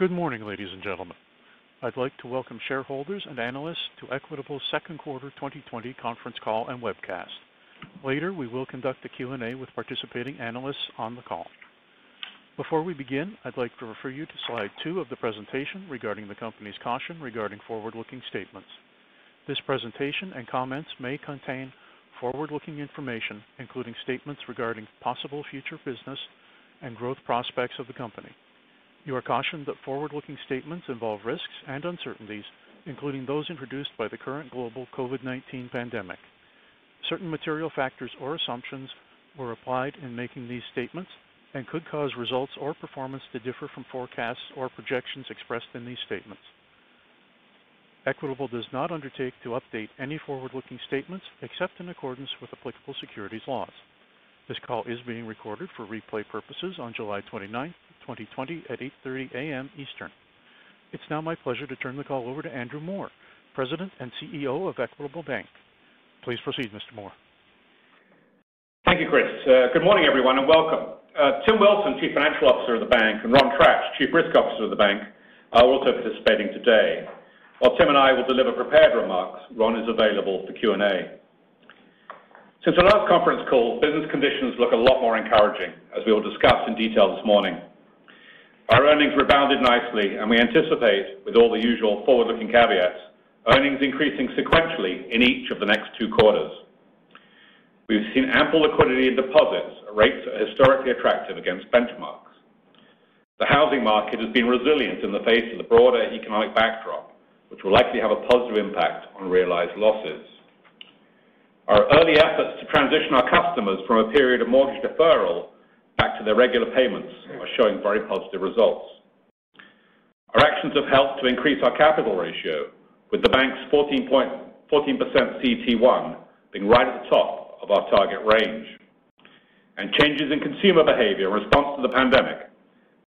Good morning, ladies and gentlemen. I'd like to welcome shareholders and analysts to Equitable's second quarter 2020 conference call and webcast. Later, we will conduct a Q&A with participating analysts on the call. Before we begin, I'd like to refer you to slide two of the presentation regarding the company's caution regarding forward-looking statements. This presentation and comments may contain forward-looking information, including statements regarding possible future business and growth prospects of the company. You are cautioned that forward-looking statements involve risks and uncertainties, including those introduced by the current global COVID-19 pandemic. Certain material factors or assumptions were applied in making these statements and could cause results or performance to differ from forecasts or projections expressed in these statements. Equitable does not undertake to update any forward-looking statements except in accordance with applicable securities laws. This call is being recorded for replay purposes on July 29th, 2020 at 8:30 A.M. Eastern. It's now my pleasure to turn the call over to Andrew Moor, President and CEO of Equitable Bank. Please proceed, Mr. Moor. Thank you, Chris. Uh, good morning, everyone, and welcome. Uh, Tim Wilson, Chief Financial Officer of the bank, and Ron Tratch, Chief Risk Officer of the bank, are also participating today. While Tim and I will deliver prepared remarks, Ron is available for Q&A. Since our last conference call, business conditions look a lot more encouraging, as we will discuss in detail this morning. Our earnings rebounded nicely, and we anticipate, with all the usual forward-looking caveats, earnings increasing sequentially in each of the next two quarters. We've seen ample liquidity in deposits at rates that are historically attractive against benchmarks. The housing market has been resilient in the face of the broader economic backdrop, which will likely have a positive impact on realized losses. Our early efforts to transition our customers from a period of mortgage deferral back to their regular payments are showing very positive results. Our actions have helped to increase our capital ratio, with the bank's 14% CET1 being right at the top of our target range. And Changes in consumer behavior in response to the pandemic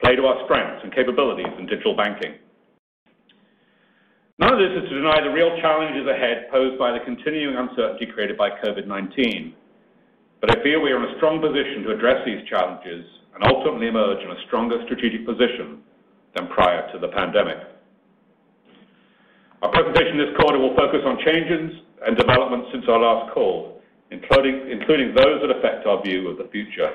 play to our strengths and capabilities in digital banking. None of this is to deny the real challenges ahead posed by the continuing uncertainty created by COVID-19. I feel we are in a strong position to address these challenges and ultimately emerge in a stronger strategic position than prior to the pandemic. Our presentation this quarter will focus on changes and developments since our last call, including those that affect our view of the future.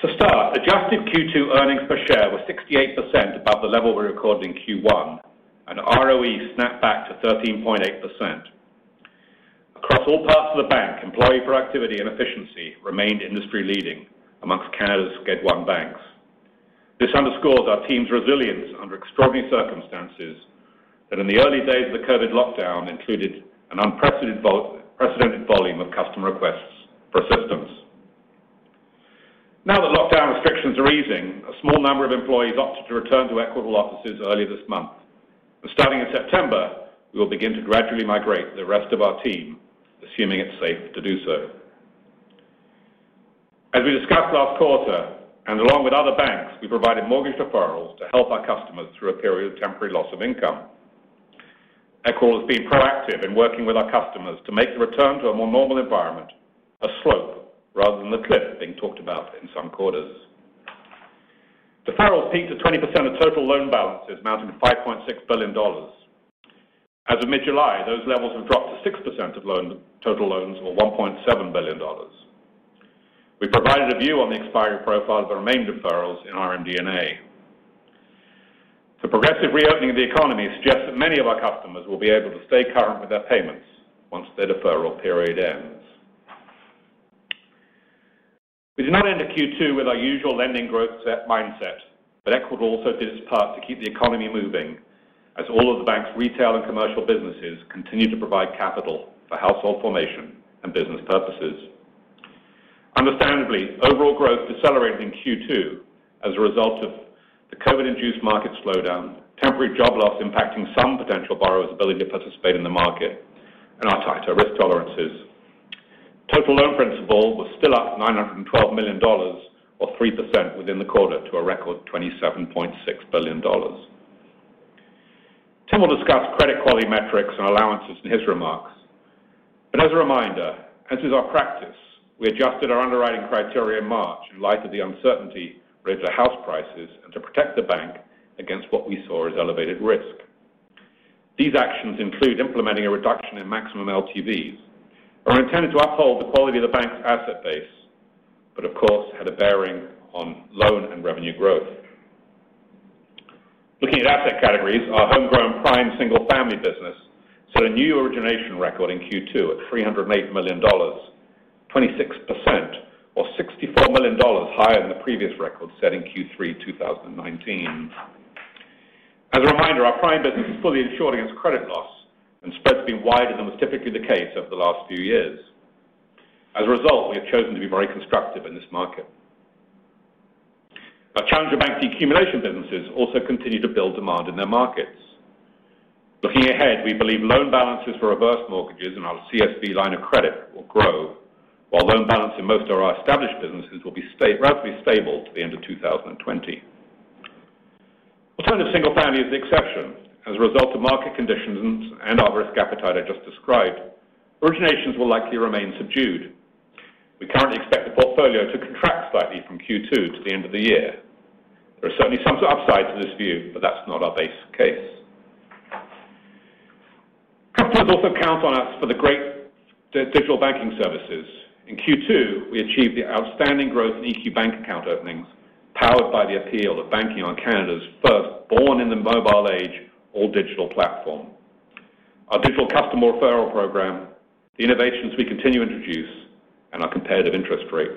To start, adjusted Q2 earnings per share were 68% above the level we recorded in Q1, and ROE snapped back to 13.8%. Across all parts of the bank, employee productivity and efficiency remained industry-leading amongst Canada's Schedule I banks. This underscores our team's resilience under extraordinary circumstances that in the early days of the COVID lockdown included an unprecedented volume of customer requests for assistance. Now that lockdown restrictions are easing, a small number of employees opted to return to Equitable offices earlier this month. Starting in September, we will begin to gradually migrate the rest of our team, assuming it's safe to do so. As we discussed last quarter, and along with other banks, we provided mortgage deferrals to help our customers through a period of temporary loss of income. Equitable has been proactive in working with our customers to make the return to a more normal environment a slope rather than the cliff being talked about in some quarters. Deferrals peaked at 20% of total loan balances, amounting to 5.6 billion dollars. As of mid-July, those levels have dropped to 6% of loan, total loans, or 1.7 billion dollars. We provided a view on the expiry profile of the remaining deferrals in our MD&A. The progressive reopening of the economy suggests that many of our customers will be able to stay current with their payments once their deferral period ends. We did not enter Q2 with our usual lending growth mindset, but Equitable also did its part to keep the economy moving as all of the bank's retail and commercial businesses continue to provide capital for household formation and business purposes. Understandably, overall growth decelerated in Q2 as a result of the COVID-induced market slowdown, temporary job loss impacting some potential borrowers' ability to participate in the market, and our tighter risk tolerances. Total loan principal was still up $912 million, or 3% within the quarter, to a record $27.6 billion. Tim will discuss credit quality metrics and allowances in his remarks. But As a reminder, as is our practice, we adjusted our underwriting criteria in March in light of the uncertainty related to house prices and to protect the bank against what we saw as elevated risk. These actions include implementing a reduction in maximum LTVs, are intended to uphold the quality of the bank's asset base, but of course, had a bearing on loan and revenue growth. Looking at asset categories, our homegrown prime single-family business set a new origination record in Q2 at $308 million, 26%, or $64 million higher than the previous record set in Q3 2019. As a reminder, our prime business is fully insured against credit loss, and spreads have been wider than was typically the case over the last few years. As a result, we have chosen to be very constructive in this market. Our challenger bank decumulation businesses also continue to build demand in their markets. Looking ahead, we believe loan balances for reverse mortgages and our CSV line of credit will grow, while loan balance in most of our established businesses will be relatively stable to the end of 2020. Alternative single family is the exception. As a result of market conditions and our risk appetite I just described, originations will likely remain subdued. We currently expect the portfolio to contract slightly from Q2 to the end of the year. There are certainly some upside to this view, but that's not our base case. Customers also count on us for the great digital banking services. In Q2, we achieved the outstanding growth in EQ Bank account openings, powered by the appeal of banking on Canada's first born-in-the-mobile-age all-digital platform. Our digital customer referral program, the innovations we continue to introduce, and our competitive interest rate.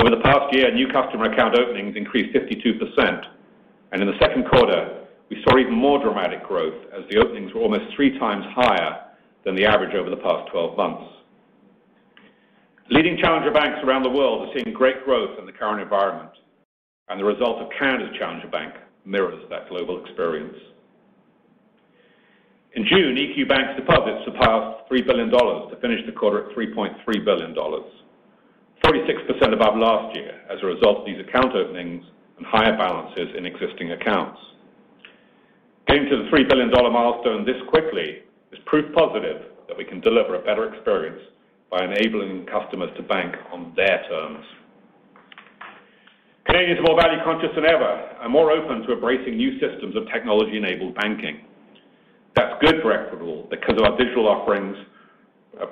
Over the past year, new customer account openings increased 52%, and in the second quarter, we saw even more dramatic growth as the openings were almost three times higher than the average over the past 12 months. Leading challenger banks around the world are seeing great growth in the current environment, and the result of Canada's challenger bank mirrors that global experience. In June, EQ Bank's deposits surpassed $3 billion to finish the quarter at $3.3 billion, 46% above last year as a result of these account openings and higher balances in existing accounts. Getting to the $3 billion milestone this quickly is proof positive that we can deliver a better experience by enabling customers to bank on their terms. Canadians are more value conscious than ever and more open to embracing new systems of technology-enabled banking. That's good for Equitable because our digital offerings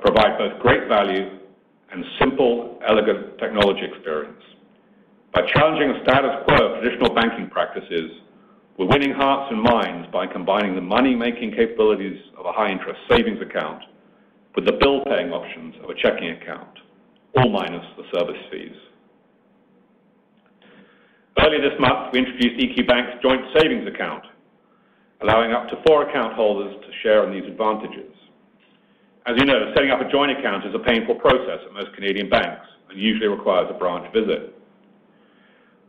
provide both great value and simple, elegant technology experience. By challenging the status quo of traditional banking practices, we're winning hearts and minds by combining the money-making capabilities of a high-interest savings account with the bill-paying options of a checking account, all minus the service fees. Earlier this month, we introduced EQ Bank's joint savings account, allowing up to four account holders to share in these advantages. As you know, setting up a joint account is a painful process at most Canadian banks and usually requires a branch visit.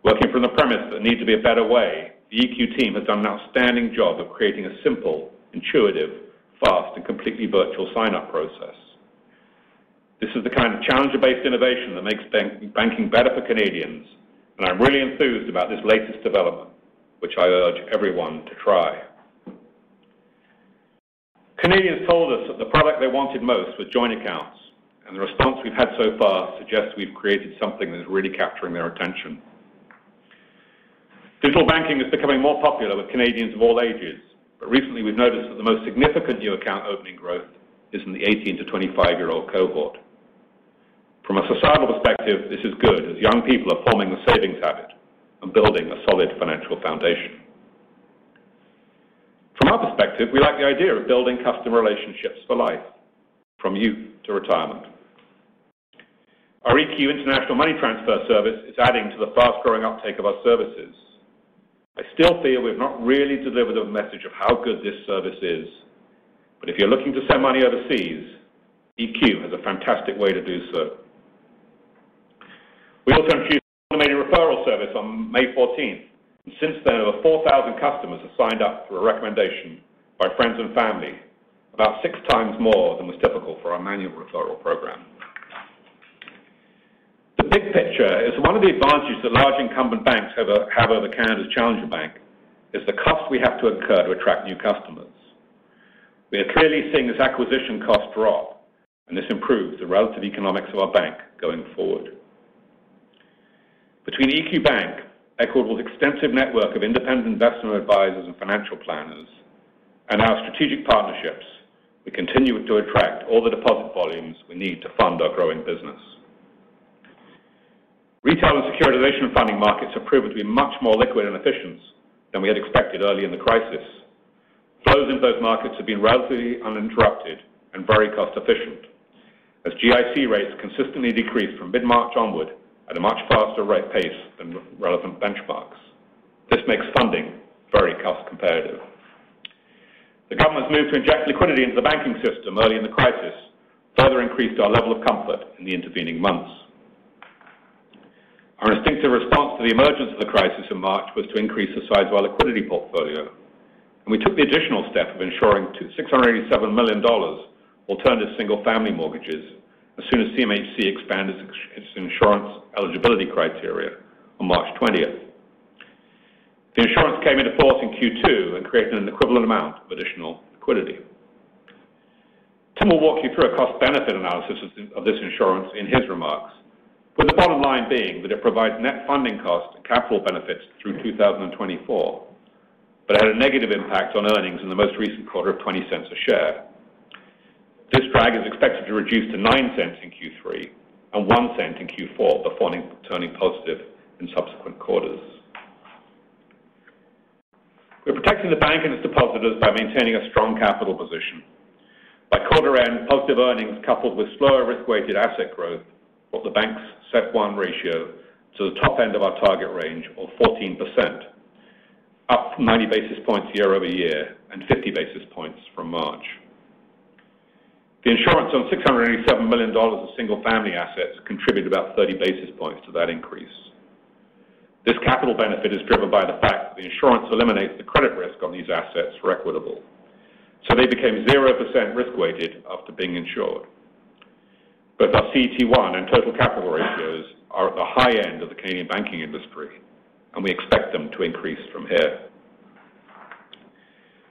Working from the premise that there needs to be a better way, the EQ team has done an outstanding job of creating a simple, intuitive, fast, and completely virtual sign-up process. This is the kind of challenger-based innovation that makes banking better for Canadians, and I'm really enthused about this latest development, which I urge everyone to try. Canadians told us that the product they wanted most was joint accounts, and the response we've had so far suggests we've created something that is really capturing their attention. Digital banking is becoming more popular with Canadians of all ages, but recently we've noticed that the most significant new account opening growth is in the 18 to 25-year-old cohort. From a societal perspective, this is good as young people are forming the savings habit and building a solid financial foundation. From our perspective, we like the idea of building customer relationships for life, from youth to retirement. Our EQ International Money Transfer service is adding to the fast-growing uptake of our services. I still feel we've not really delivered a message of how good this service is. But if you're looking to send money overseas, EQ has a fantastic way to do so. We also introduced an automated referral service on May 14th, and since then, over 4,000 customers have signed up through a recommendation by friends and family, about six times more than was typical for our manual referral program. The big picture is one of the advantages that large incumbent banks have over Canada's challenger bank is the cost we have to incur to attract new customers. We are clearly seeing this acquisition cost drop, and this improves the relative economics of our bank going forward. Between EQ Bank, Equitable's extensive network of independent investment advisors and financial planners, and our strategic partnerships, we continue to attract all the deposit volumes we need to fund our growing business. Retail and securitization funding markets have proven to be much more liquid and efficient than we had expected early in the crisis. Flows in both markets have been relatively uninterrupted and very cost-efficient, as GIC rates consistently decreased from mid-March onward at a much faster rate pace than relevant benchmarks. This makes funding very cost competitive. The government's move to inject liquidity into the banking system early in the crisis further increased our level of comfort in the intervening months. Our instinctive response to the emergence of the crisis in March was to increase the size of our liquidity portfolio, and we took the additional step of insuring 687 million dollars alternative single-family mortgages as soon as CMHC expanded its insurance eligibility criteria on March 20th. The insurance came into force in Q2 and created an equivalent amount of additional liquidity. Tim will walk you through a cost-benefit analysis of this insurance in his remarks, with the bottom line being that it provides net funding cost and capital benefits through 2024, but had a negative impact on earnings in the most recent quarter of $0.20 a share. This drag is expected to reduce to $0.09 in Q3 and $0.01 in Q4 before turning positive in subsequent quarters. We're protecting the bank and its depositors by maintaining a strong capital position. By quarter end, positive earnings coupled with slower risk-weighted asset growth brought the bank's CET1 ratio to the top end of our target range of 14%, up 90 basis points year-over-year and 50 basis points from March. The insurance on 687 million dollars of single-family assets contributed about 30 basis points to that increase. This capital benefit is driven by the fact that the insurance eliminates the credit risk on these assets for Equitable, so they became 0% risk-weighted after being insured. Both our CET1 and total capital ratios are at the high end of the Canadian banking industry, and we expect them to increase from here.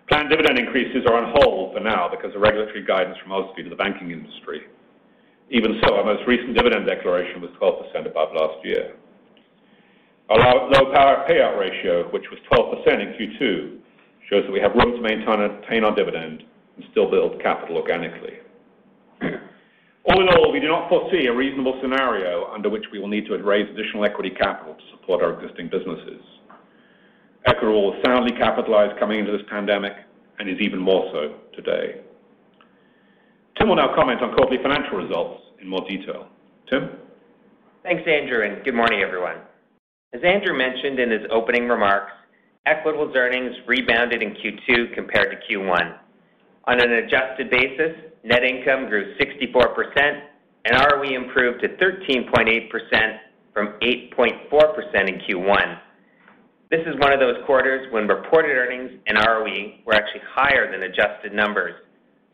Planned dividend increases are on hold for now because of regulatory guidance from OSFI to the banking industry. Even so, our most recent dividend declaration was 12% above last year. Our low payout ratio, which was 12% in Q2, shows that we have room to maintain our dividend and still build capital organically. All in all, we do not foresee a reasonable scenario under which we will need to raise additional equity capital to support our existing businesses. Equitable was soundly capitalized coming into this pandemic and is even more so today. Tim will now comment on quarterly financial results in more detail. Tim? Thanks, Andrew, and good morning, everyone. As Andrew mentioned in his opening remarks, Equitable's earnings rebounded in Q2 compared to Q1. On an adjusted basis, net income grew 64%, and ROE improved to 13.8% from 8.4% in Q1. This is one of those quarters when reported earnings and ROE were actually higher than adjusted numbers,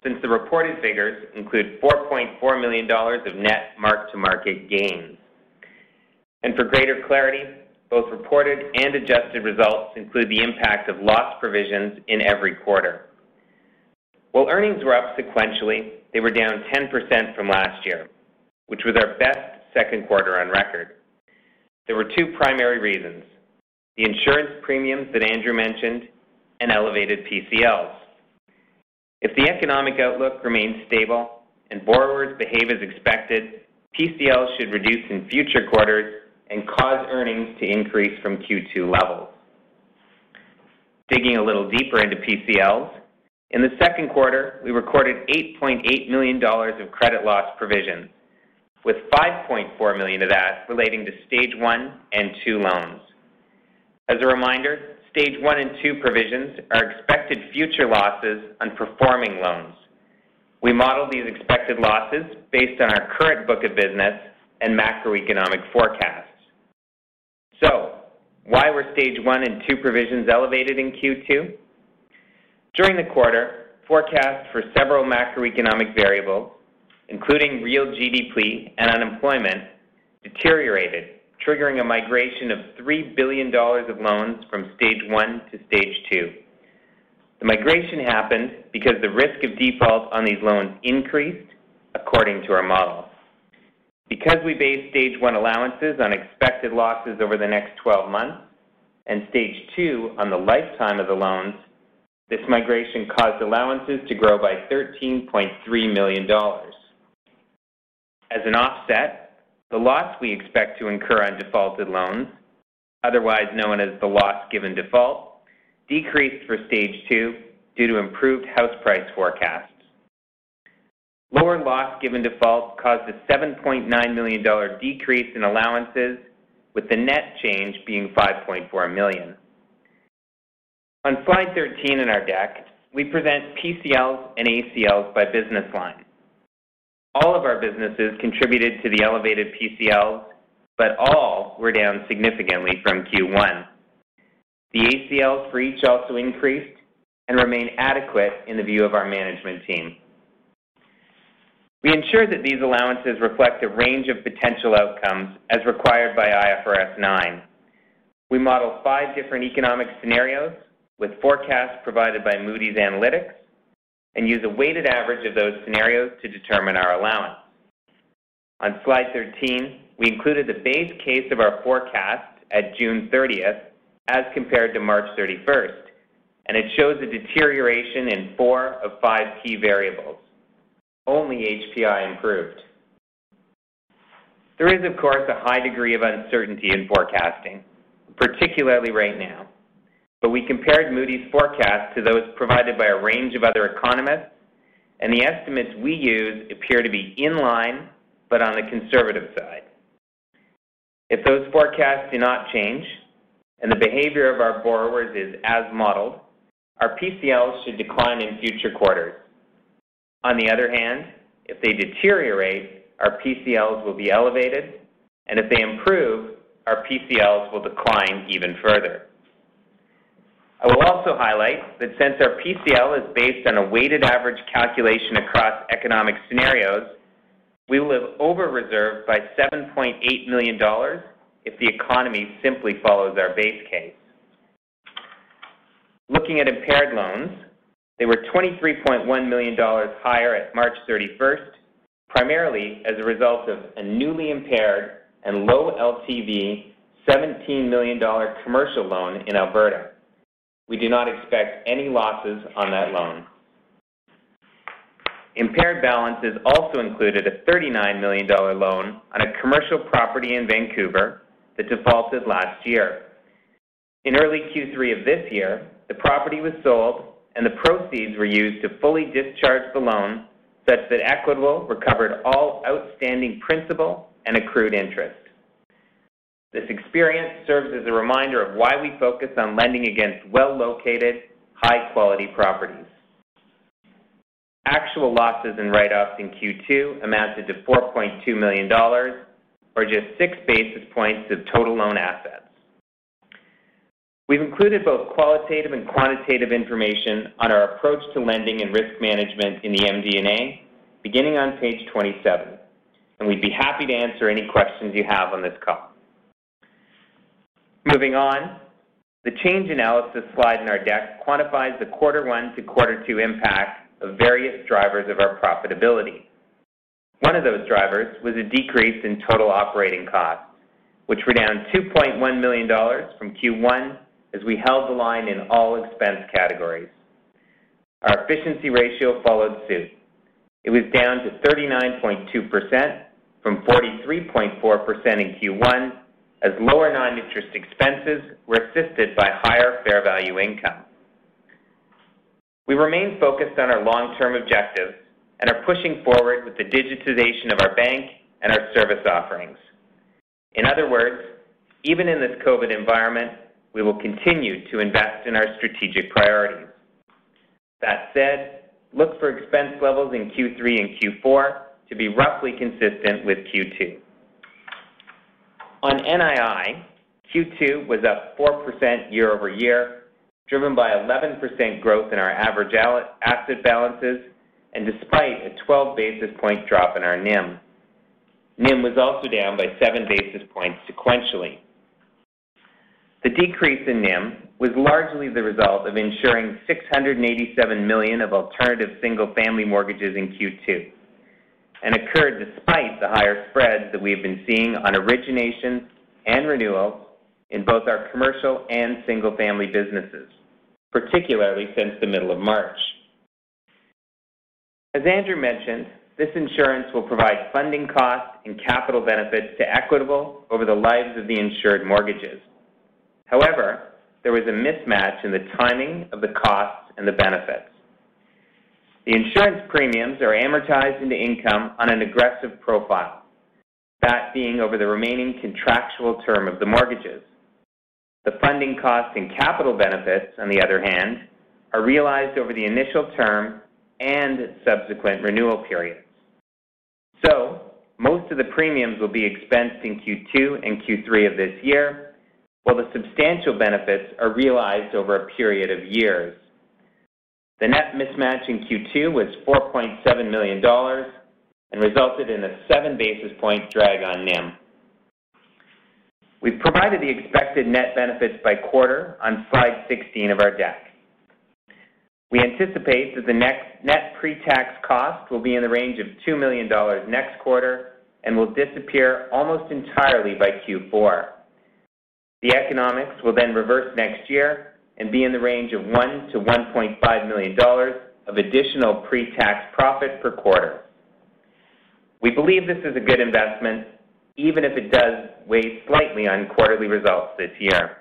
since the reported figures include 4.4 million dollars of net mark-to-market gains. And For greater clarity, both reported and adjusted results include the impact of loss provisions in every quarter. While earnings were up sequentially, they were down 10% from last year, which was our best second quarter on record. There were two primary reasons, the insurance premiums that Andrew mentioned and elevated PCLs. If the economic outlook remains stable and borrowers behave as expected, PCLs should reduce in future quarters and cause earnings to increase from Q2 levels. Digging a little deeper into PCLs, in the second quarter, we recorded 8.8 million dollars of credit loss provisions, with 5.4 million of that relating to Stage 1 and 2 loans. As a reminder, Stage 1 and 2 provisions are expected future losses on performing loans. We model these expected losses based on our current book of business and macroeconomic forecasts. So, why were Stage 1 and 2 provisions elevated in Q2? During the quarter, forecasts for several macroeconomic variables, including real GDP and unemployment, deteriorated, triggering a migration of $3 billion of loans from Stage 1 to Stage 2. The migration happened because the risk of default on these loans increased according to our model. Because we base Stage 1 allowances on expected losses over the next 12 months and Stage 2 on the lifetime of the loans, this migration caused allowances to grow by $13.3 million. As an offset, the loss we expect to incur on defaulted loans, otherwise known as the loss given default, decreased for Stage 2 due to improved house price forecasts. Lower loss given default caused a $7.9 million decrease in allowances, with the net change being 5.4 million. On slide 13 in our deck, we present PCLs and ACLs by business line. All of our businesses contributed to the elevated PCLs, but all were down significantly from Q1. The ACLs for each also increased and remain adequate in the view of our management team. We ensure that these allowances reflect a range of potential outcomes as required by IFRS 9. We model five different economic scenarios with forecasts provided by Moody's Analytics and use a weighted average of those scenarios to determine our allowance. On slide 13, we included the base case of our forecast at June 30th as compared to March 31st, and it shows a deterioration in four of five key variables. Only HPI improved. There is, of course, a high degree of uncertainty in forecasting, particularly right now. But we compared Moody's forecast to those provided by a range of other economists, and the estimates we use appear to be in line, but on the conservative side. If those forecasts do not change, and the behavior of our borrowers is as modeled, our PCLs should decline in future quarters. On the other hand, if they deteriorate, our PCLs will be elevated, and if they improve, our PCLs will decline even further. I will also highlight that since our PCL is based on a weighted average calculation across economic scenarios, we will have over-reserved by $7.8 million if the economy simply follows our base case. Looking at impaired loans, they were $23.1 million higher at March 31st, primarily as a result of a newly impaired and low LTV $17 million commercial loan in Alberta. We do not expect any losses on that loan. Impaired balances also included a $39 million loan on a commercial property in Vancouver that defaulted last year. In early Q3 of this year, the property was sold, and the proceeds were used to fully discharge the loan such that Equitable recovered all outstanding principal and accrued interest. This experience serves as a reminder of why we focus on lending against well-located, high-quality properties. Actual losses and write-offs in Q2 amounted to $4.2 million, or just 6 basis points of total loan assets. We've included both qualitative and quantitative information on our approach to lending and risk management in the MD&A, beginning on page 27, and we'd be happy to answer any questions you have on this call. Moving on, the change analysis slide in our deck quantifies the quarter one to quarter two impact of various drivers of our profitability. One of those drivers was a decrease in total operating costs, which were down $2.1 million from Q1 as we held the line in all expense categories. Our efficiency ratio followed suit. It was down to 39.2% from 43.4% in Q1 as lower non-interest expenses were assisted by higher fair value income. We remain focused on our long-term objectives and are pushing forward with the digitization of our bank and our service offerings. In other words, even in this COVID environment, we will continue to invest in our strategic priorities. That said, look for expense levels in Q3 and Q4 to be roughly consistent with Q2. On NII, Q2 was up 4% year-over-year, driven by 11% growth in our average asset balances and despite a 12 basis point drop in our NIM. NIM was also down by 7 basis points sequentially. The decrease in NIM was largely the result of insuring 687 million of alternative single-family mortgages in Q2 and occurred despite the higher spreads that we have been seeing on originations and renewals in both our commercial and single-family businesses, particularly since the middle of March. As Andrew mentioned, this insurance will provide funding costs and capital benefits to Equitable over the lives of the insured mortgages. However, there was a mismatch in the timing of the costs and the benefits. The insurance premiums are amortized into income on an aggressive profile, that being over the remaining contractual term of the mortgages. The funding costs and capital benefits, on the other hand, are realized over the initial term and subsequent renewal periods. So, most of the premiums will be expensed in Q2 and Q3 of this year, while the substantial benefits are realized over a period of years. The net mismatch in Q2 was 4.7 million dollars and resulted in a 7 basis point drag on NIM. We've provided the expected net benefits by quarter on slide 16 of our deck. We anticipate that the net pre-tax cost will be in the range of 2 million dollars next quarter and will disappear almost entirely by Q4. The economics will then reverse next year and be in the range of one to $1.5 million of additional pre-tax profit per quarter. We believe this is a good investment, even if it does weigh slightly on quarterly results this year.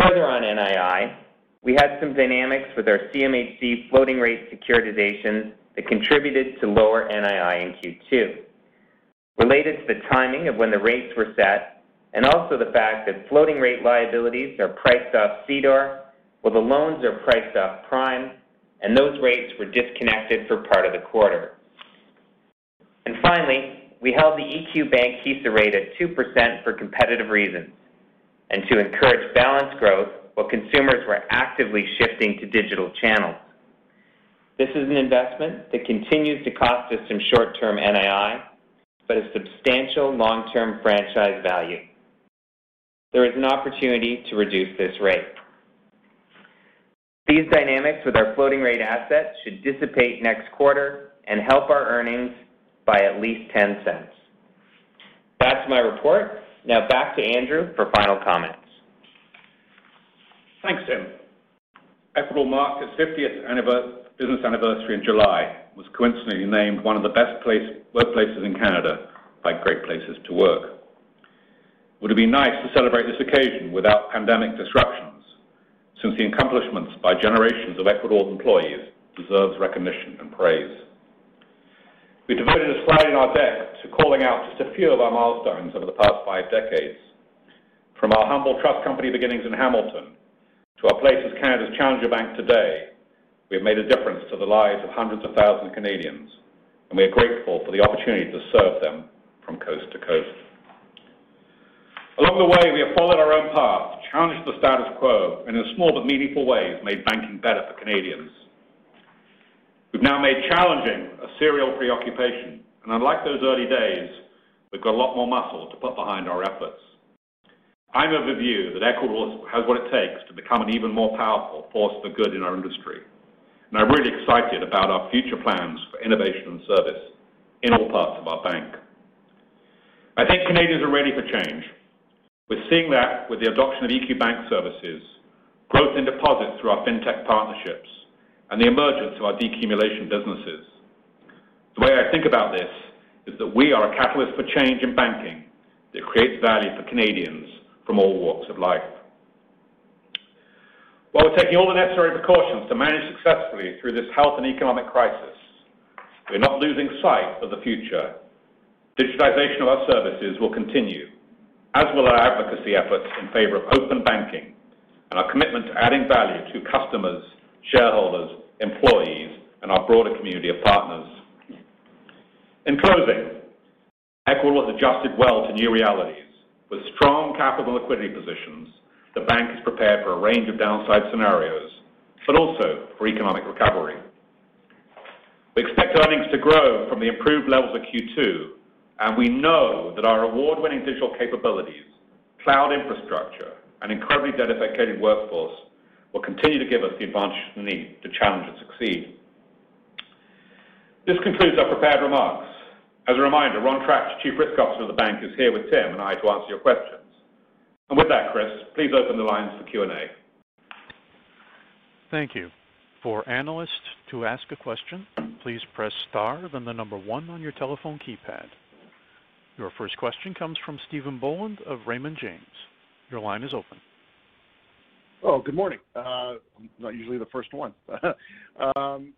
Further on NII, we had some dynamics with our CMHC floating rate securitization that contributed to lower NII in Q2. Related to the timing of when the rates were set and also the fact that floating rate liabilities are priced off CDOR, while the loans are priced off prime, and those rates were disconnected for part of the quarter. And Finally, we held the EQ Bank HISA rate at 2% for competitive reasons and to encourage balance growth while consumers were actively shifting to digital channels. This is an investment that continues to cost us some short-term NII, but a substantial long-term franchise value. There is an opportunity to reduce this rate. These dynamics with our floating rate assets should dissipate next quarter and help our earnings by at least 0.10. That's my report. Now back to Andrew for final comments. Thanks, Tim. Equitable marked its 50th business anniversary in July, was coincidentally named one of the best workplaces in Canada by Great Place to Work. Would have been nice to celebrate this occasion without pandemic disruptions, since the accomplishments by generations of Equitable employees deserves recognition and praise. We devoted a slide in our deck to calling out just a few of our milestones over the past five decades. From our humble trust company beginnings in Hamilton to our place as Canada's challenger bank today, we have made a difference to the lives of hundreds of thousands of Canadians, and we are grateful for the opportunity to serve them from coast to coast. Along the way, we have followed our own path, challenged the status quo, and in small but meaningful ways, made banking better for Canadians. We've now made challenging a serial preoccupation, and unlike those early days, we've got a lot more muscle to put behind our efforts. I'm of the view that Equitable has what it takes to become an even more powerful force for good in our industry, and I'm really excited about our future plans for innovation and service in all parts of our bank. I think Canadians are ready for change. We're seeing that with the adoption of EQ Bank services, growth in deposits through our fintech partnerships, and the emergence of our decumulation businesses. The way I think about this is that we are a catalyst for change in banking that creates value for Canadians from all walks of life. While we're taking all the necessary precautions to manage successfully through this health and economic crisis, we're not losing sight of the future. Digitization of our services will continue, as will our advocacy efforts in favor of open banking and our commitment to adding value to customers, shareholders, employees, and our broader community of partners. In closing, Equitable has adjusted well to new realities With strong capital liquidity positions, the bank is prepared for a range of downside scenarios, but also for economic recovery. We expect earnings to grow from the improved levels of Q2, and we know that our award-winning digital capabilities, cloud infrastructure, and incredibly dedicated workforce will continue to give us the advantage we need to challenge and succeed. This concludes our prepared remarks. As a reminder, Ron Tratch, Chief Risk Officer of the bank, is here with Tim and I to answer your questions. And With that, Chris, please open the lines for Q&A. Thank you. For analysts to ask a question, please press star, then the number one on your telephone keypad. Your first question comes from Stephen Boland of Raymond James. Your line is open. Oh, good morning. Uh, I'm not usually the first one. Um,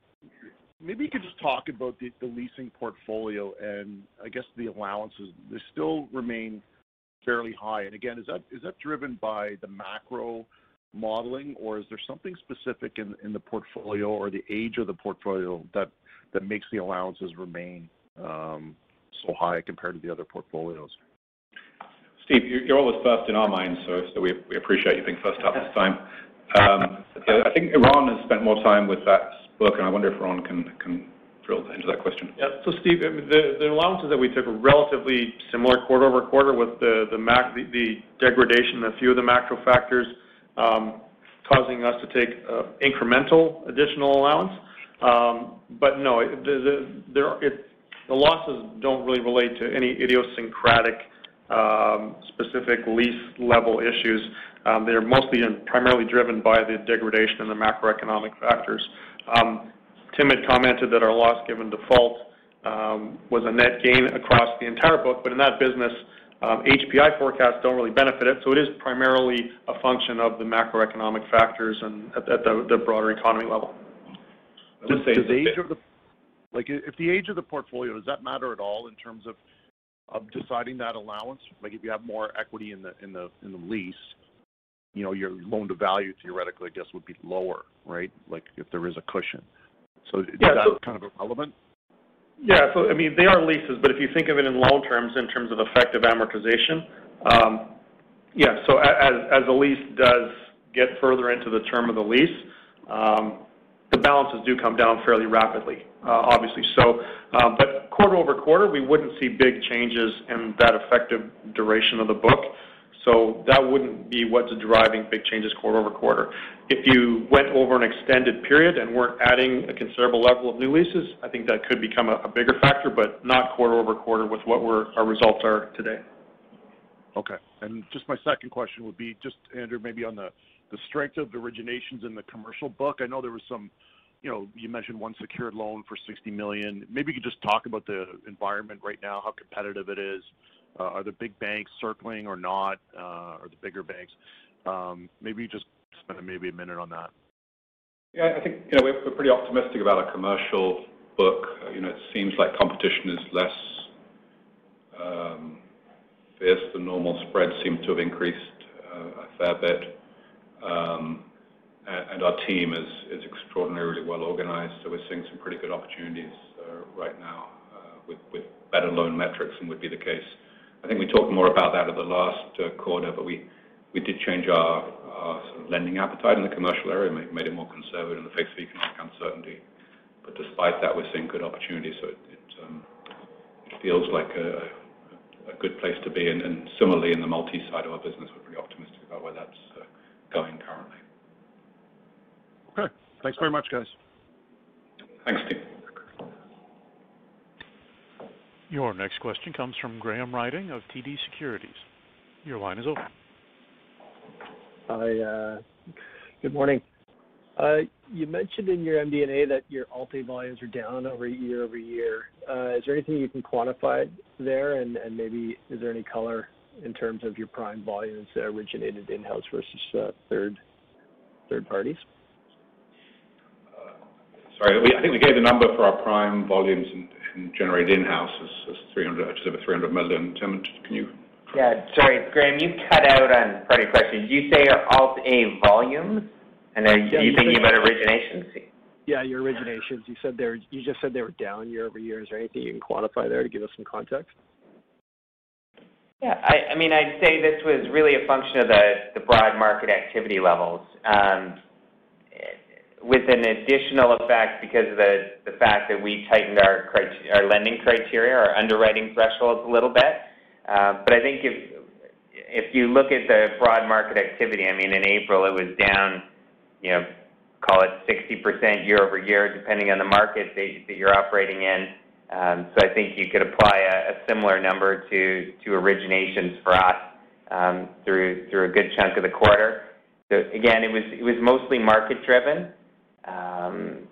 maybe you could just talk about the leasing portfolio and I guess the allowances. They still remain fairly high. And Again, is that is that driven by the macro modeling, or is there something specific in in the portfolio or the age of the portfolio that makes the allowances remain um, so high compared to the other portfolios? Steve, you're always first in our minds, so we appreciate you being first up this time. Um, I think Ron has spent more time with that book, and I wonder if Ron can drill into that question. Yeah. So Steve, the allowances that we took were relatively similar quarter-over-quarter with the degradation in a few of the macro factors um, causing us to take uh, incremental additional allowance. Um but no, the losses don't really relate to any idiosyncratic um, specific lease level issues. Um, they're mostly and primarily driven by the degradation in the macroeconomic factors. Um, Tim had commented that our loss given default was a net gain across the entire book, but in that business, HPI forecasts don't really benefit it. So it is primarily a function of the macroeconomic factors and at the broader economy level. Like, if the age of the portfolio, does that matter at all in terms of of deciding that allowance? Like if you have more equity in the in the in the lease, you know, your loan to value theoretically, I guess, would be lower, right? Like if there is a cushion. So is that kind of irrelevant? Yeah. So I mean, they are leases, but if you think of it in loan terms, in terms of effective amortization, um, yeah. So as as the lease does get further into the term of the lease, um, the balances do come down fairly rapidly, uh, obviously. So, uh, but quarter-over-quarter, we wouldn't see big changes in that effective duration of the book. So that wouldn't be what's driving big changes quarter-over-quarter. If you went over an extended period and weren't adding a considerable level of new leases, I think that could become a bigger factor, but not quarter-over-quarter with what our results are today. Okay. And just my second question would be just, Andrew, maybe on the strength of the originations in the commercial book. I know there was some, you know, you mentioned one secured loan for 60 million. Maybe you could just talk about the environment right now, how competitive it is. Uh, are the big banks circling or not? Uh, or the bigger banks? Um, maybe just spend maybe a minute on that. Yeah, I think you know, we're pretty optimistic about our commercial book. Uh, you know, it seems like competition is less um, fierce than normal. Spreads seem to have increased uh, a fair bit. Um, our team is extraordinarily well organized, so we're seeing some pretty good opportunities uh, right now uh, with better loan metrics than would be the case. I think we talked more about that at the last uh, quarter, but we we did change our lending appetite in the commercial area, made it more conservative in the face of economic uncertainty. But despite that, we're seeing good opportunities. So it um, feels like a good place to be. And similarly, in the multi side of our business, we're pretty optimistic about where that's going currently. Okay. Thanks very much, guys. Thanks, Steve. Your next question comes from Graham Ryding of TD Securities. Your line is open. Hi. Uh, good morning. Uh, you mentioned in your MD&A that your Alt-A volumes are down over year-over-year. Uh, is there anything you can quantify there? And maybe is there any color in terms of your prime volumes that originated in-house versus uh, third parties? Sorry. I think we gave the number for our prime volumes and generated in-house as just over 300 million. Tim, can you? Yeah. Sorry, Graham, you cut out on part of your question. Did you say your Alt-A volumes? Are you thinking about originations? Yeah, your originations. You said they were you just said they were down year-over-year. Is there anything you can quantify there to give us some context? Yeah, I mean, I'd say this was really a function of the broad market activity levels. Um, with an additional effect because of the fact that we tightened our lending criteria, our underwriting thresholds a little bit. Uh, but I think if if you look at the broad market activity, I mean, in April, it was down, you know, call it 60% year-over-year, depending on the market that you're operating in. Um, so I think you could apply a similar number to originations for us um, through a good chunk of the quarter. So Again, it was mostly market driven. Um,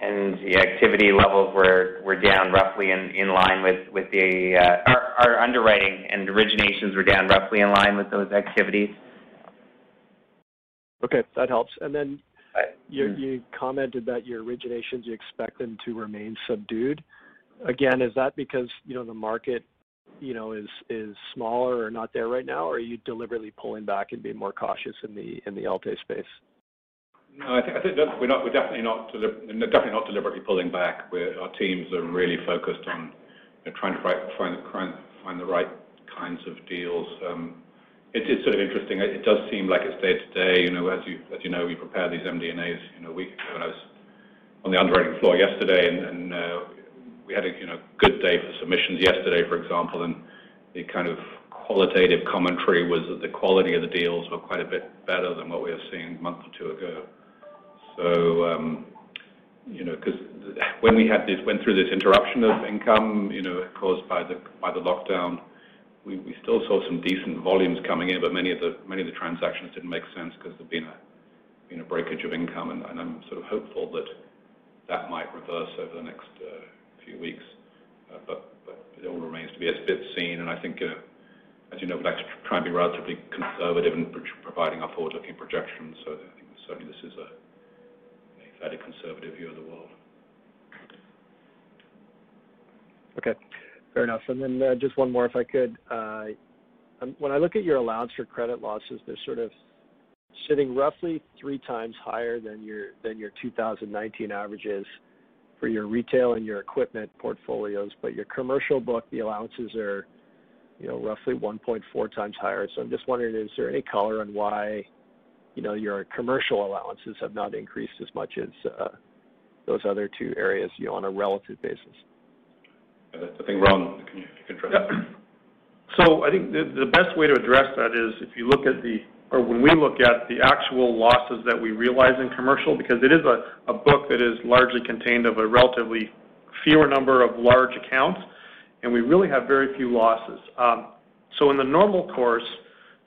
and the activity levels were down roughly in line with the uh, our underwriting and originations were down roughly in line with those activities. Okay, that helps. And then you commented that your originations, you expect them to remain subdued. Again, is that because, you know, the market, you know, is is smaller or not there right now, or are you deliberately pulling back and being more cautious in the in Alt-A space? No, I think we're definitely not definitely not deliberately pulling back. Our teams are really focused on trying to find the right kinds of deals. Um, it's sort of interesting. It does seem like it's day to day. You know, as you know, we prepare these MD&As. You know, week when I was on the underwriting floor yesterday, and uh, we had a you know, good day for submissions yesterday, for example, and the kind of qualitative commentary was that the quality of the deals were quite a bit better than what we were seeing a month or two ago. So, um, you know, because when we had this, went through this interruption of income, you know, caused by the by the lockdown, we, still saw some decent volumes coming in, but many of the many of the transactions didn't make sense because there'd been a been a breakage of income, and, I'm sort of hopeful that that might reverse over the next uh, few weeks. Uh, but, it all remains to be seen, and I think. Uh, as you know, we like to try and be relatively conservative in providing our forward-looking projections. So I think certainly this is a fairly conservative view of the world. Okay, fair enough. And then uh, just one more, if I could. Uh, um, when I look at your allowance for credit losses, they're sort of sitting roughly three times higher than your than your 2019 averages for your retail and your equipment portfolios, but your commercial book, the allowances are, you know, roughly 1.4 times higher. So I'm just wondering, is there any color on why you know, your commercial allowances have not increased as much as uh, those other two areas, you know, on a relative basis. I think, Ron, you address that? So I think the best way to address that is if you look at the, or when we look at the actual losses that we realize in commercial, because it is a book that is largely contained of a relatively fewer number of large accounts, and we really have very few losses. Um, so in the normal course,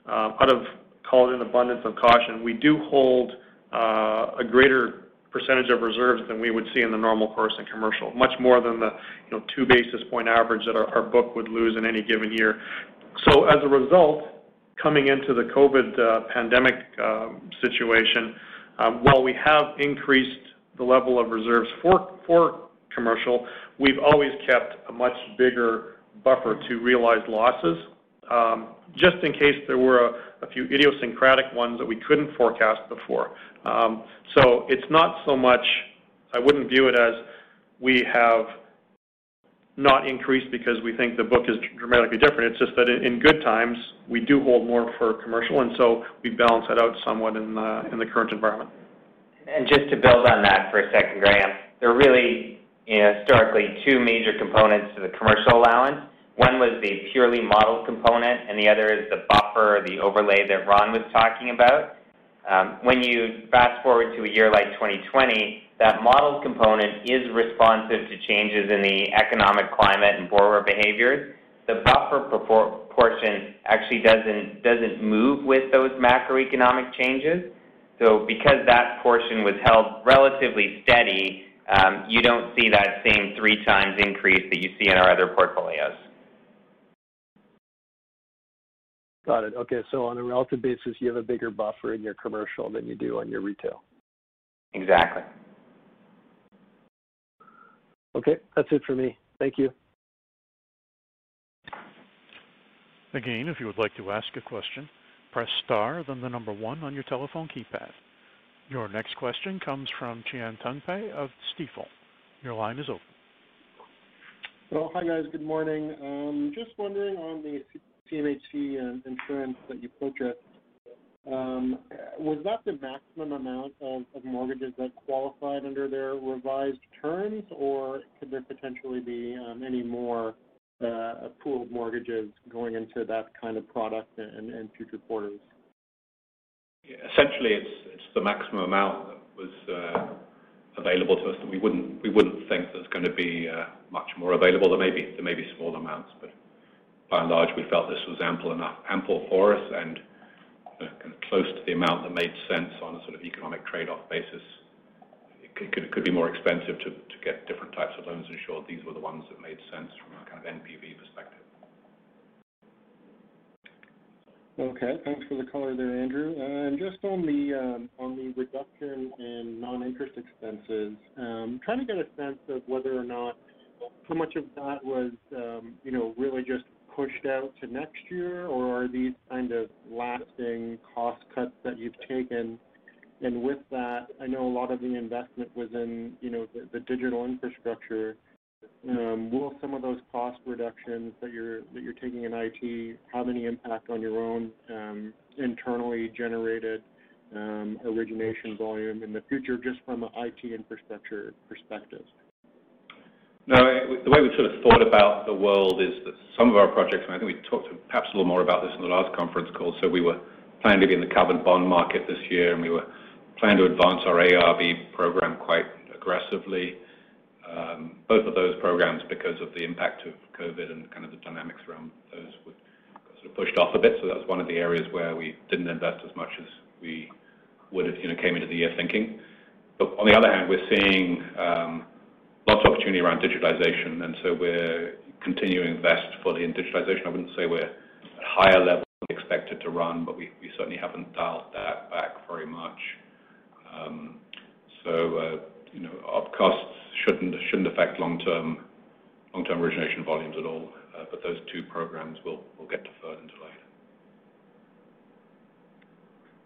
uh, out of call it an abundance of caution, we do hold uh, a greater percentage of reserves than we would see in the normal course in commercial, much more than the you know two basis point average that our, our book would lose in any given year. So as a result, coming into the COVID uh, pandemic uh, situation, um, while we have increased the level of reserves for for commercial, we've always kept a much bigger buffer to realized losses um, just in case there were a, a, few idiosyncratic ones that we couldn't forecast before. Um, so it's not so much, I wouldn't view it as we have not increased because we think the book is dramatically different. It's just that in, good times, we do hold more for commercial, and so we balance that out somewhat in the, in the current environment. And just to build on that for a second, Graham, there are really you know, historically two major components to the commercial allowance. One was the purely model component, and the other is the buffer or the overlay that Ron was talking about. Um, when you fast forward to a year like 2020, that model component is responsive to changes in the economic climate and borrower behaviors. The buffer portion actually doesn't doesn't move with those macroeconomic changes. So because that portion was held relatively steady, um, you don't see that same three times increase that you see in our other portfolios. Got it. Okay. So on a relative basis, you have a bigger buffer in your commercial than you do on your retail. Exactly. Okay. That's it for me. Thank you. Again, if you would like to ask a question, press star, then the number one on your telephone keypad. Your next question comes from Cihan Tuncay of Stifel. Your line is open. Well, hi, guys. Good morning. Um, just wondering on the CMHC insurance that you purchased, um, was that the maximum amount of mortgages that qualified under their revised terms, or could there potentially be um, any more uh, pooled mortgages going into that kind of product in future quarters? Essentially, it's the maximum amount that was uh, available to us, and we wouldn't we wouldn't think there's going to be uh, much more available. There may be small amounts, but by and large, we felt this was ample enough, ample for us and kind of close to the amount that made sense on a sort of economic trade-off basis. It could could be more expensive to to get different types of loans insured. These were the ones that made sense from a kind of NPV perspective. Okay. Thanks for the color there, Andrew. And Just on the um, reduction in non-interest expenses, um, trying to get a sense of whether or not how much of that was um, you know, really just pushed out to next year, or are these kind of lasting cost cuts that you've taken? And With that, I know a lot of the investment was in you know, the digital infrastructure. Um, will some of those cost reductions that you're that you're taking in IT have any impact on your own um, internally generated um, origination volume in the future, just from an IT infrastructure perspective? No, the way we sort of thought about the world is that some of our projects, and I think we talked perhaps a little more about this in the last conference call. So We were planning to be in the covered bond market this year, and we were planning to advance our ARB program quite aggressively. Um, both of those programs, because of the impact of COVID and kind of the dynamics around those, were sort of pushed off a bit. So That was one of the areas where we didn't invest as much as we would have, you know, came into the year thinking. But On the other hand, we're seeing um, lots of opportunity around digitization, and so we're continuing to invest fully in digitization. I wouldn't say we're at higher level expected to run, but we certainly haven't dialed that back very much. Um, so, uh, you know, our costs shouldn't shouldn't affect long-term long term origination volumes at all. Uh, but those two programs will will get deferred and delayed.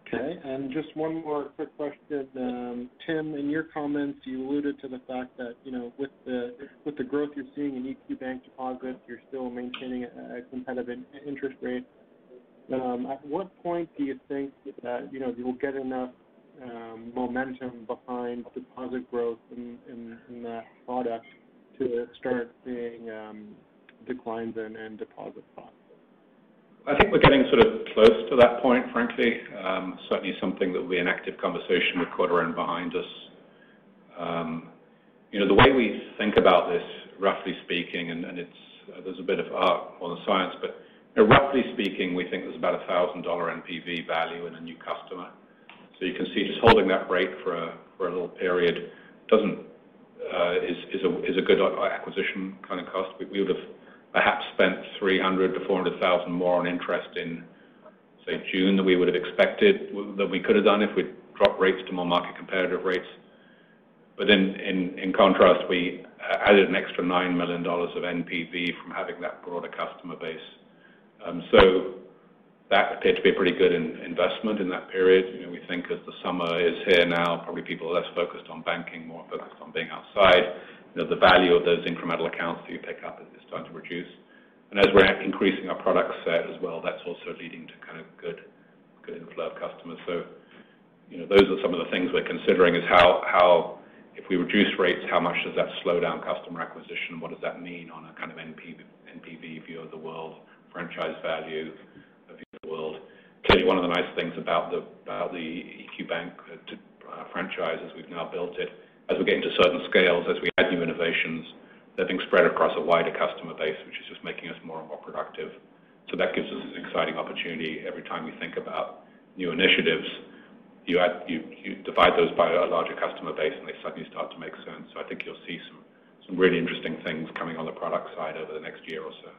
Okay. and Just one more quick question. Um, Tim, in your comments, you alluded to the fact that, you know, with the with the growth you're seeing in EQ Bank deposits, you're still maintaining a competitive interest rate. Um, at what point do you think that, you know, you'll get enough um, momentum behind deposit growth in in that product to start seeing declines in, in deposit costs? I think we're getting sort of close to that point, frankly. Um, certainly something that will be an active conversation with quarter end behind us. Um, you know, the way we think about this, roughly speaking, and, and it's uh, there's a bit of art more than science, but you know, roughly speaking, we think there's about a thousand dollar NPV value in a new customer. So you can see just holding that rate for a for a little period doesn't uh, is is a is a good acquisition kind of cost. We, we would have perhaps spent 300 to 400000 more on interest in, say, June than we would have expected, that we could have done if we'd dropped rates to more market competitive rates. But then in contrast, we added an extra $9 million of NPV from having that broader customer base. Um, so that appeared to be a pretty good investment in that period. You know, we think as the summer is here now, probably people are less focused on banking, more focused on being outside the value of those incremental accounts that you pick up is starting to reduce. and As we're increasing our product set as well, that's also leading to kind of good good inflow of customers. So, you know, Those are some of the things we're considering is how how if we reduce rates, how much does that slow down customer acquisition? What does that mean on a kind of NPV view of the world, franchise value view of the world? Clearly, one of the nice things about the EQ Bank uh, uh, franchise as we've now built it as we get into certain scales, as we add new innovations, they're being spread across a wider customer base, which is just making us more and more productive. So That gives us an exciting opportunity every time we think about new initiatives. You add, you divide those by a larger customer base, and they suddenly start to make sense. So I think you'll see some really interesting things coming on the product side over the next year or so.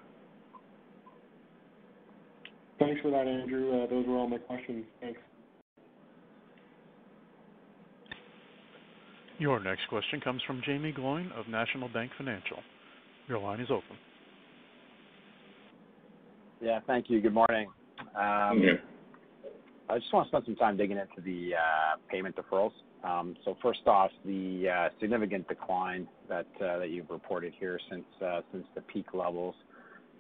Thanks for that, Andrew. Uh, those were all my questions. Thanks. Your next question comes from Jaeme Gloyn of National Bank Financial. Your line is open. Yeah, thank you. Good morning. Um, I just want to spend some time digging into the uh, payment deferrals. Um, so First off, the uh, significant decline that uh, that you've reported here since the peak levels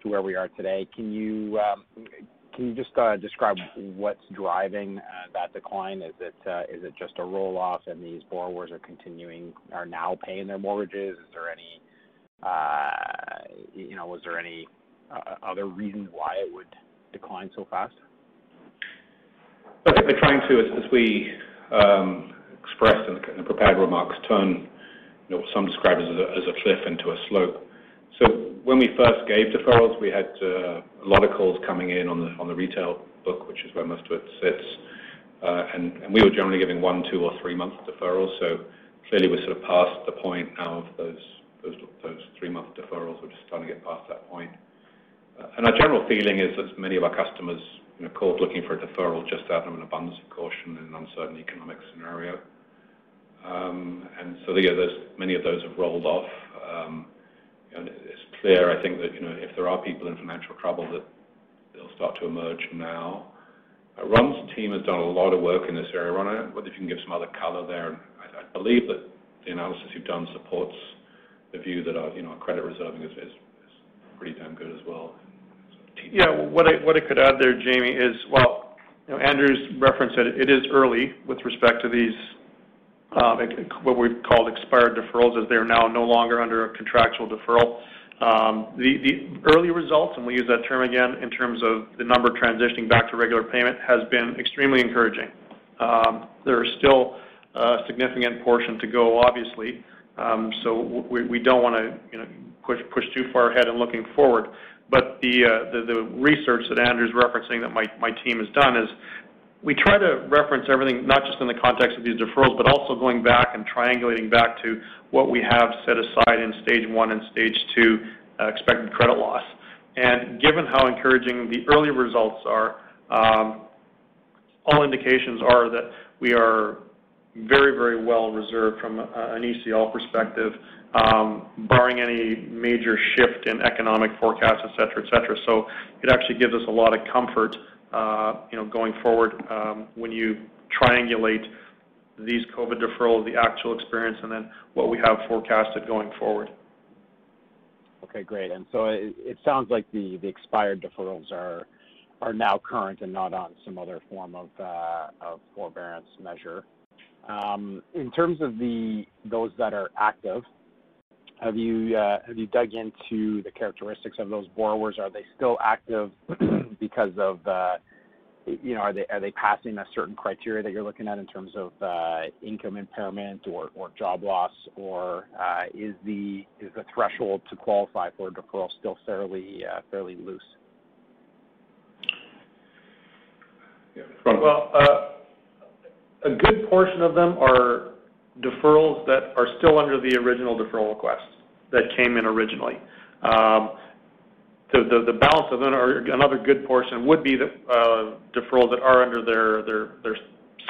to where we are today. Can you um, just uh, describe what's driving uh, that decline? Uh, is it just a roll-off and these borrowers are continuing are now paying their mortgages? Is there any uh you know, was there any other reason why it would decline so fast? I think we're trying to, as we um, expressed in the prepared remarks, turn what some describe as a cliff into a slope. When we first gave deferrals, we had uh, a lot of calls coming in on the retail book, which is where most of it sits. Uh and we were generally giving one, two, or three-month deferrals. So clearly, we're sort of past the point now of those three-month deferrals. We're just starting to get past that point. Uh, and our general feeling is that many of our customers you know, called looking for a deferral just out of an abundance of caution in an uncertain economic scenario. Um, and so many of those have rolled off. Um, It's clear, I think, that you know if there are people in financial trouble, that they'll start to emerge now. Uh, Ron's team has done a lot of work in this area. Ron, I wonder if you can give some other color there. I believe that the analysis you've done supports the view that our you know credit reserving is pretty damn good as well. Yeah. What I what I could add there, Jaeme, is while Andrew's referenced it. it is early with respect to these, Um, what we've called expired deferrals, as they are now no longer under a contractual deferral. Um, the early results, and we use that term again in terms of the number transitioning back to regular payment, has been extremely encouraging. Um, there is still a significant portion to go, obviously. Um, so we we don't want to you know, push too far ahead in looking forward. But the uh, research that Andrew's referencing that my team has done is we try to reference everything, not just in the context of these deferrals, but also going back and triangulating back to what we have set aside in stage 1 and stage 2 uh, expected credit loss. And given how encouraging the early results are, um, all indications are that we are very very well reserved from an ECL perspective, um, barring any major shift in economic forecasts, et cetera. et cetera. So It actually gives us a lot of comfort Uh, going forward um, when you triangulate these COVID deferrals, the actual experience, and then what we have forecasted going forward. Okay, great. And so It sounds like the expired deferrals are now current and not on some other form of uh, forbearance measure. Um, in terms of those that are active, uh, have you dug into the characteristics of those borrowers? Are they still active because of, uh, you know, are they are they passing a certain criteria that you're looking at in terms of income impairment or or job loss? Or uh, is the threshold to qualify for a deferral still fairly loose? Well, a good portion of them are deferrals that are still under the original deferral request that came in originally. The balance of another good portion, would be the uh, deferrals that are under their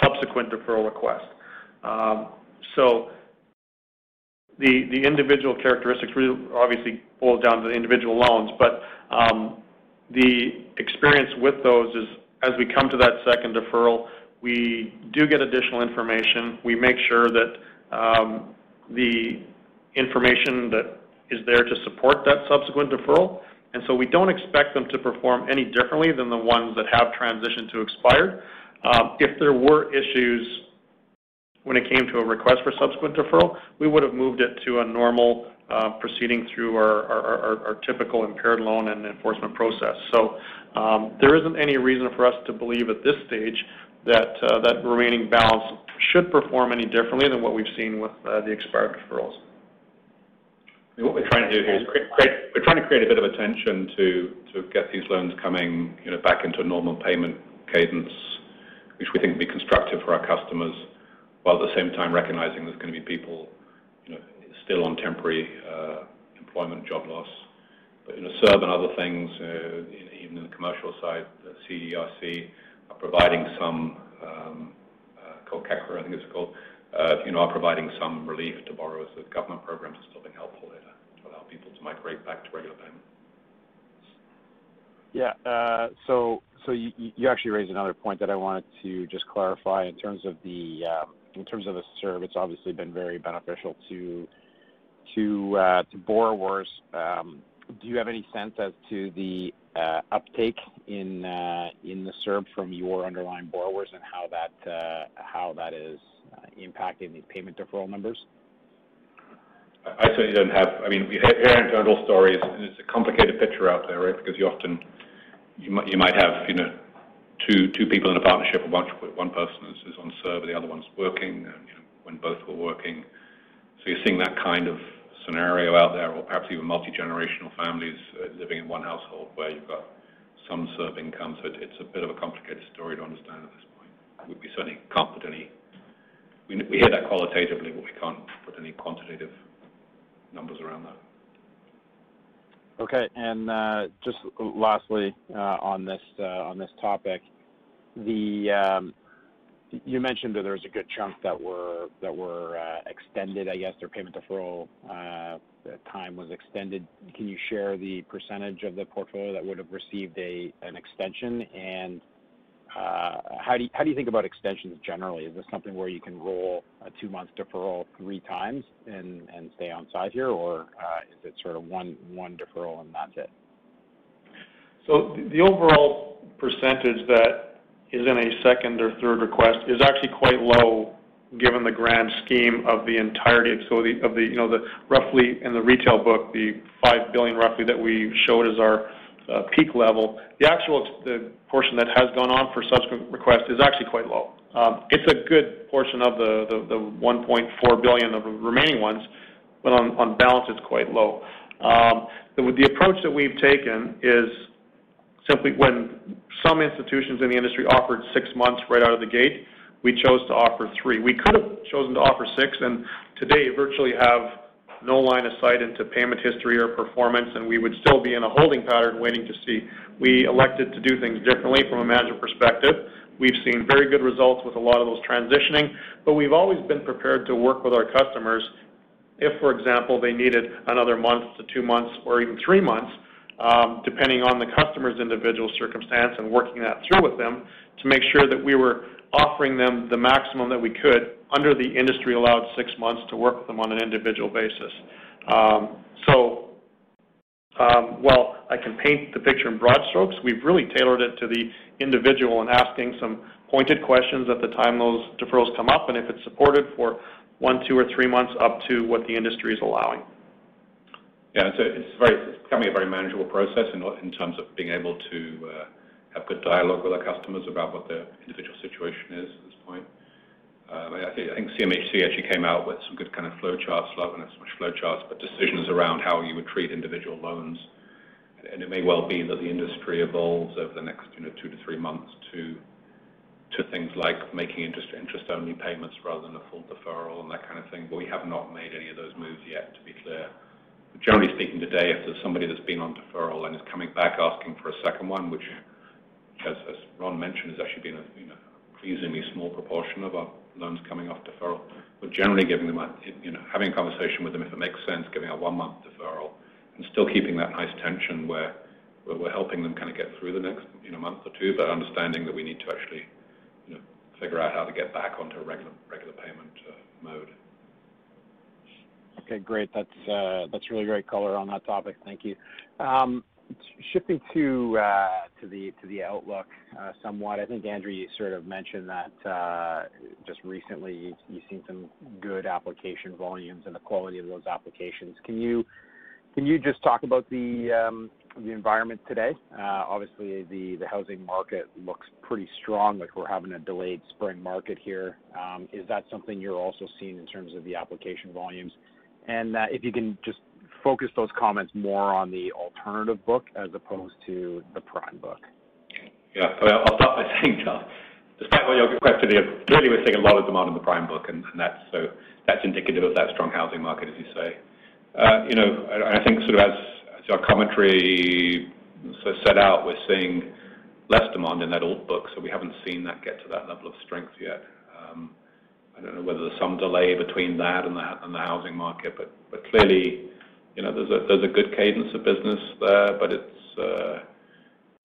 subsequent deferral request. Um, so the individual characteristics really obviously boils down to the individual loans. But um the experience with those is as we come to that second deferral, we do get additional information. We make sure that um, the information that is there to support that subsequent deferral. And so we don't expect them to perform any differently than the ones that have transitioned to expired. Um, if there were issues when it came to a request for subsequent deferral, we would have moved it to a normal uh, proceeding through our typical impaired loan and enforcement process. So um, there isn't any reason for us to believe at this stage that uh, the remaining balance should perform any differently than what we've seen with uh, the expired deferrals. What we're trying to do here is we're trying to create a bit of attention to to get these loans coming you know, back into a normal payment cadence, which we think will be constructive for our customers, while at the same time recognizing there's going to be people you know, still on temporary uh, employment job loss. But, you know, CERB and other things, uh, even in the commercial side, CERC are providing some, um, uh, called CECRA, I think it's called, are providing some relief to borrowers. The government programs are still being helpful there to allow people to migrate back to regular payment. Yeah. so you, you actually raised another point that I wanted to just clarify in terms of the um, in terms of the CERB. It's obviously been very beneficial to to uh, to borrowers. Um, do you have any sense as to the uh, uptake in uh, in the CERB from your underlying borrowers and how that uh, how that is uh, impacting these payment deferral numbers? I certainly don't have. I mean, we hear anecdotal stories, and it's a complicated picture out there, right? Because you often you might have you know two two people in a partnership, and one person is, on CERB, the other one's working, and, you know, when both were working. So you're seeing that kind of scenario out there, or perhaps even multi-generational families uh, living in one household where you've got some CERB income. So it, it's a bit of a complicated story to understand at this point. We certainly can't put any. We, hear that qualitatively, but we can't put any quantitative numbers around that. Okay. and uh, Just lastly, uh, on this on this topic, the um, you mentioned that there was a good chunk that were that were uh, extended, I guess, their payment deferral time was extended. Can you share the percentage of the portfolio that would have received a an extension? And uh, how do you, how do you think about extensions generally? Is this something where you can roll a two month deferral three times and stay on side here, or uh, is it sort of one one deferral and that's it? So the overall percentage that is in a second or third request is actually quite low given the grand scheme of the entirety. Of the, you know, the roughly in the retail book, the 5 billion roughly that we showed as our uh, peak level, the actual the portion that has gone on for subsequent requests is actually quite low. Um, it's a good portion of the, the, the 1.4 billion of the remaining ones, but on, on balance, it's quite low. Um, the, the approach that we've taken is simply when some institutions in the industry offered six months right out of the gate, we chose to offer three. We could have chosen to offer six, and today virtually have no line of sight into payment history or performance, and we would still be in a holding pattern waiting to see. We elected to do things differently from a management perspective. We've seen very good results with a lot of those transitioning, but we've always been prepared to work with our customers if, for example, they needed another month to two months or even three months, um, depending on the customer's individual circumstance and working that through with them to make sure that we were offering them the maximum that we could under the industry allowed six months to work with them on an individual basis. Um, so um, while I can paint the picture in broad strokes, we've really tailored it to the individual and asking some pointed questions at the time those deferrals come up, and if it's supported for one, two, or three months up to what the industry is allowing. Yeah, so it's very it's becoming a very manageable process in, in terms of being able to uh, have good dialogue with our customers about what their individual situation is at this point. Um, I think CMHC actually came out with some good kind of flow charts, not so much flow charts, but decisions around how you would treat individual loans. And It may well be that the industry evolves over the next, you know, two to three months to to things like making interest-only payments rather than a full deferral and that kind of thing. But We have not made any of those moves yet, to be clear. Generally speaking today, if there's somebody that's been on deferral and is coming back asking for a second one, which as Ron mentioned, has actually been a, you know, pleasingly small proportion of our loans coming off deferral. We're generally giving them a, you know, having a conversation with them if it makes sense, giving a one-month deferral, and still keeping that nice tension where we're helping them kind of get through the next, you know, month or two, but understanding that we need to actually, you know, figure out how to get back onto a regular regular payment uh, mode. Okay, great. That's uh, that's really great color on that topic. Thank you. Um, Shifting to uh, to the to the outlook uh, somewhat, I think, Andrew, you sort of mentioned that uh, just recently you've seen some good application volumes and the quality of those applications. Can you can you just talk about the um, the environment today? Obviously, the housing market looks pretty strong, like we're having a delayed spring market here. Um, is that something you're also seeing in terms of the application volumes? And If you can just focus those comments more on the alternative book as opposed to the prime book? Yeah. I'll start by saying, Charles, despite what your question is, clearly we're seeing a lot of demand in the prime book, and that's so that's indicative of that strong housing market, as you say. Uh, you know, I think sort of as our commentary set out, we're seeing less demand in that alt book, so we haven't seen that get to that level of strength yet. Um, I don't know whether there's some delay between that and the and the housing market, but, but clearly, you know, there's a there's a good cadence of business there, but it's uh,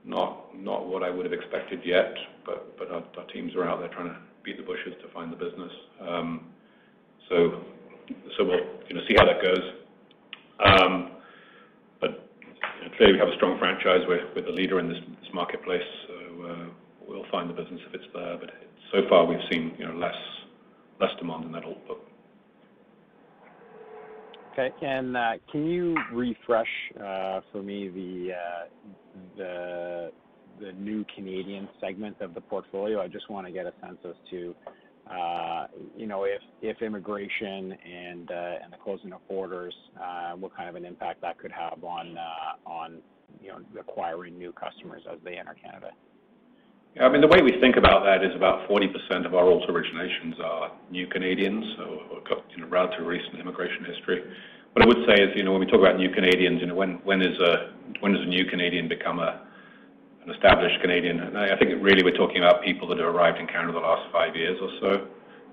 not not what I would have expected yet, our teams are out there trying to beat the bushes to find the business. Um so so we'll you know, see how that goes. But clearly we have a strong franchise. We're the leader in this marketplace, so we'll find the business if it's there. But so far we've seen you know, less less demand in that alt book. Okay. And uh, can you refresh uh, for me the uh, the the new Canadian segment of the portfolio? I just want to get a sense as to uh, you know, if if immigration and uh, and the closing of borders, what kind of an impact that could have on on you know acquiring new customers as they enter Canada. Yeah. I mean, the way we think about that is about 40% of our alt originations are new Canadians, so relatively recent immigration history. What I would say is, you know, when we talk about new Canadians, you know, when when is a when does a new Canadian become a an established Canadian? And I think really we're talking about people that have arrived in Canada the last five years or so.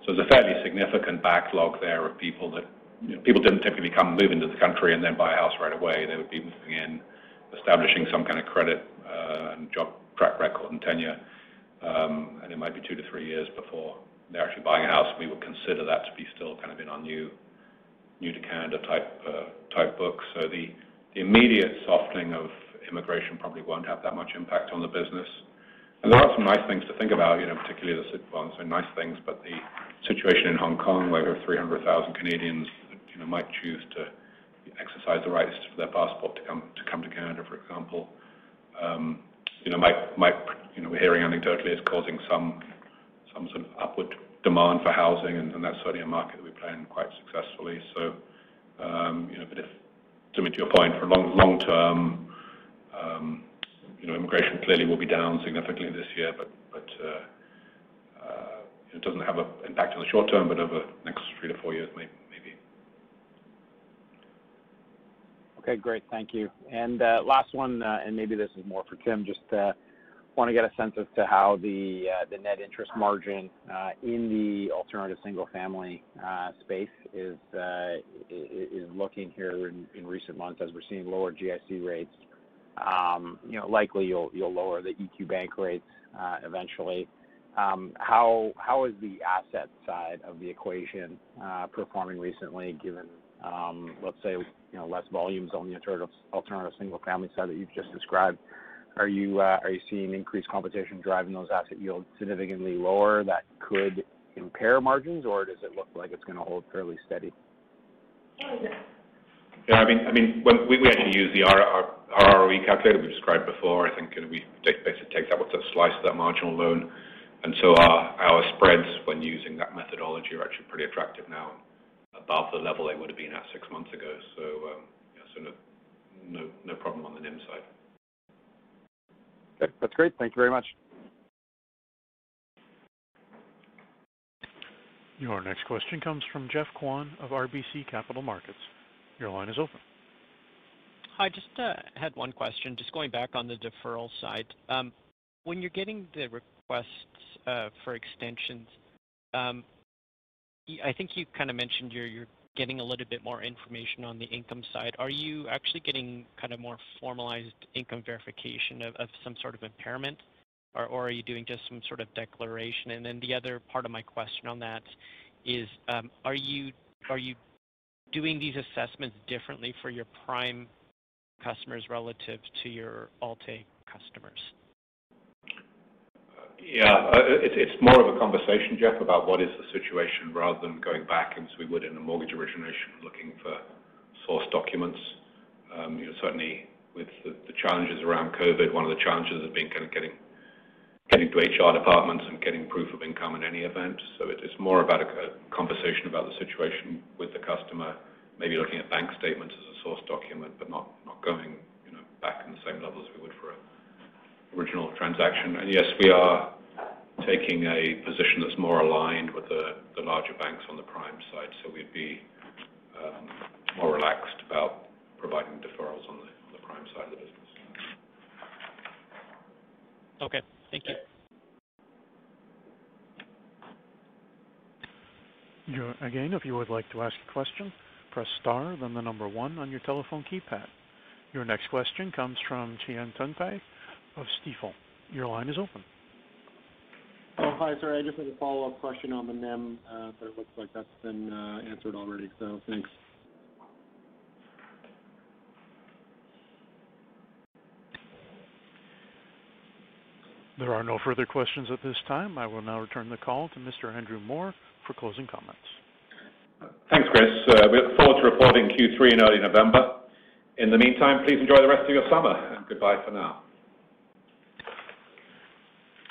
So there's a fairly significant backlog there of people that people didn't typically come move into the country and then buy a house right away. They would be moving in, establishing some kind of credit uh, and job track record and tenure. Um, and it might be two to three years before they're actually buying a house. We would consider that to be still kind of in our new new to Canada type uh, type book. So the immediate softening of immigration probably won't have that much impact on the business. There are some nice things to think about, you know, particularly the, well, say nice things, but the situation in Hong Kong, where there are 300,000 Canadians that might choose to exercise the rights for their passport to come to Canada, for example. Um, You know, we're hearing anecdotally it's causing some some sort of upward demand for housing, and that's certainly a market that we play in quite successfully. So, um, you know, but if to your point, for long long term, um, you know, immigration clearly will be down significantly this year, but but uh, uh, it doesn't have an impact on the short term, but over the next three to four years, maybe. Okay, great. Thank you. And uh, Last one, uh, and maybe this is more for Tim, just uh, want to get a sense as to how the uh, the net interest margin in the alternative single-family space is is looking here in in recent months as we're seeing lower GIC rates. Um, you know, likely you'll you'll lower the EQ Bank rates eventually. Um, how How is the asset side of the equation performing recently given, let's say, you know, less volumes on the alternative alternative single-family side that you've just described? Are you uh, are you seeing increased competition driving those asset yields significantly lower that could impair margins, or does it look like it's going to hold fairly steady? Yeah. I mean, I mean, we we actually use the ROE calculator we described before. I think we basically take that, what's a slice of that marginal loan. And so our, our spreads when using that methodology are actually pretty attractive now, above the level they would've been at six months ago. So, um, no problem on the NIM side. Okay. That's great. Thank you very much. Your next question comes from Geoff Kwan of RBC Capital Markets. Your line is open. Hi. Just uh, had one question, just going back on the deferral side. Um, when you're getting the requests uh, for extensions, um, I think you kind of mentioned you're getting a little bit more information on the income side. Are you actually getting kind of more formalized income verification of some sort of impairment, or are you doing just some sort of declaration? And then the other part of my question on that is, um, are you doing these assessments differently for your prime customers relative to your Alt-A customers? Yeah. Uh, it's more of a conversation, Geoff, about what is the situation rather than going back as we would in a mortgage origination looking for source documents. Um, certainly with the challenges around COVID, one of the challenges has been kind of getting to HR departments and getting proof of income in any event. So, it's more about a conversation about the situation with the customer, maybe looking at bank statements as a source document, but not going back in the same level as we would for an original transaction. And yes, we are taking a position that's more aligned with the larger banks on the prime side. So we'd be um, more relaxed about providing deferrals on the prime side of the business. Okay. Thank you. Again, if you would like to ask a question, press star, then the number one on your telephone keypad. Your next question comes from Cihan Tuncay of Stifel. Your line is open. Oh, hi. Sorry, I just had a follow-up question on the NIM, uh, but it looks like that's been uh, answered already, so thanks. There are no further questions at this time. I will now return the call to Mr. Andrew Moor for closing comments. Thanks, Chris. Uh, we look forward to reporting Q3 in early November. In the meantime, please enjoy the rest of your summer, and goodbye for now.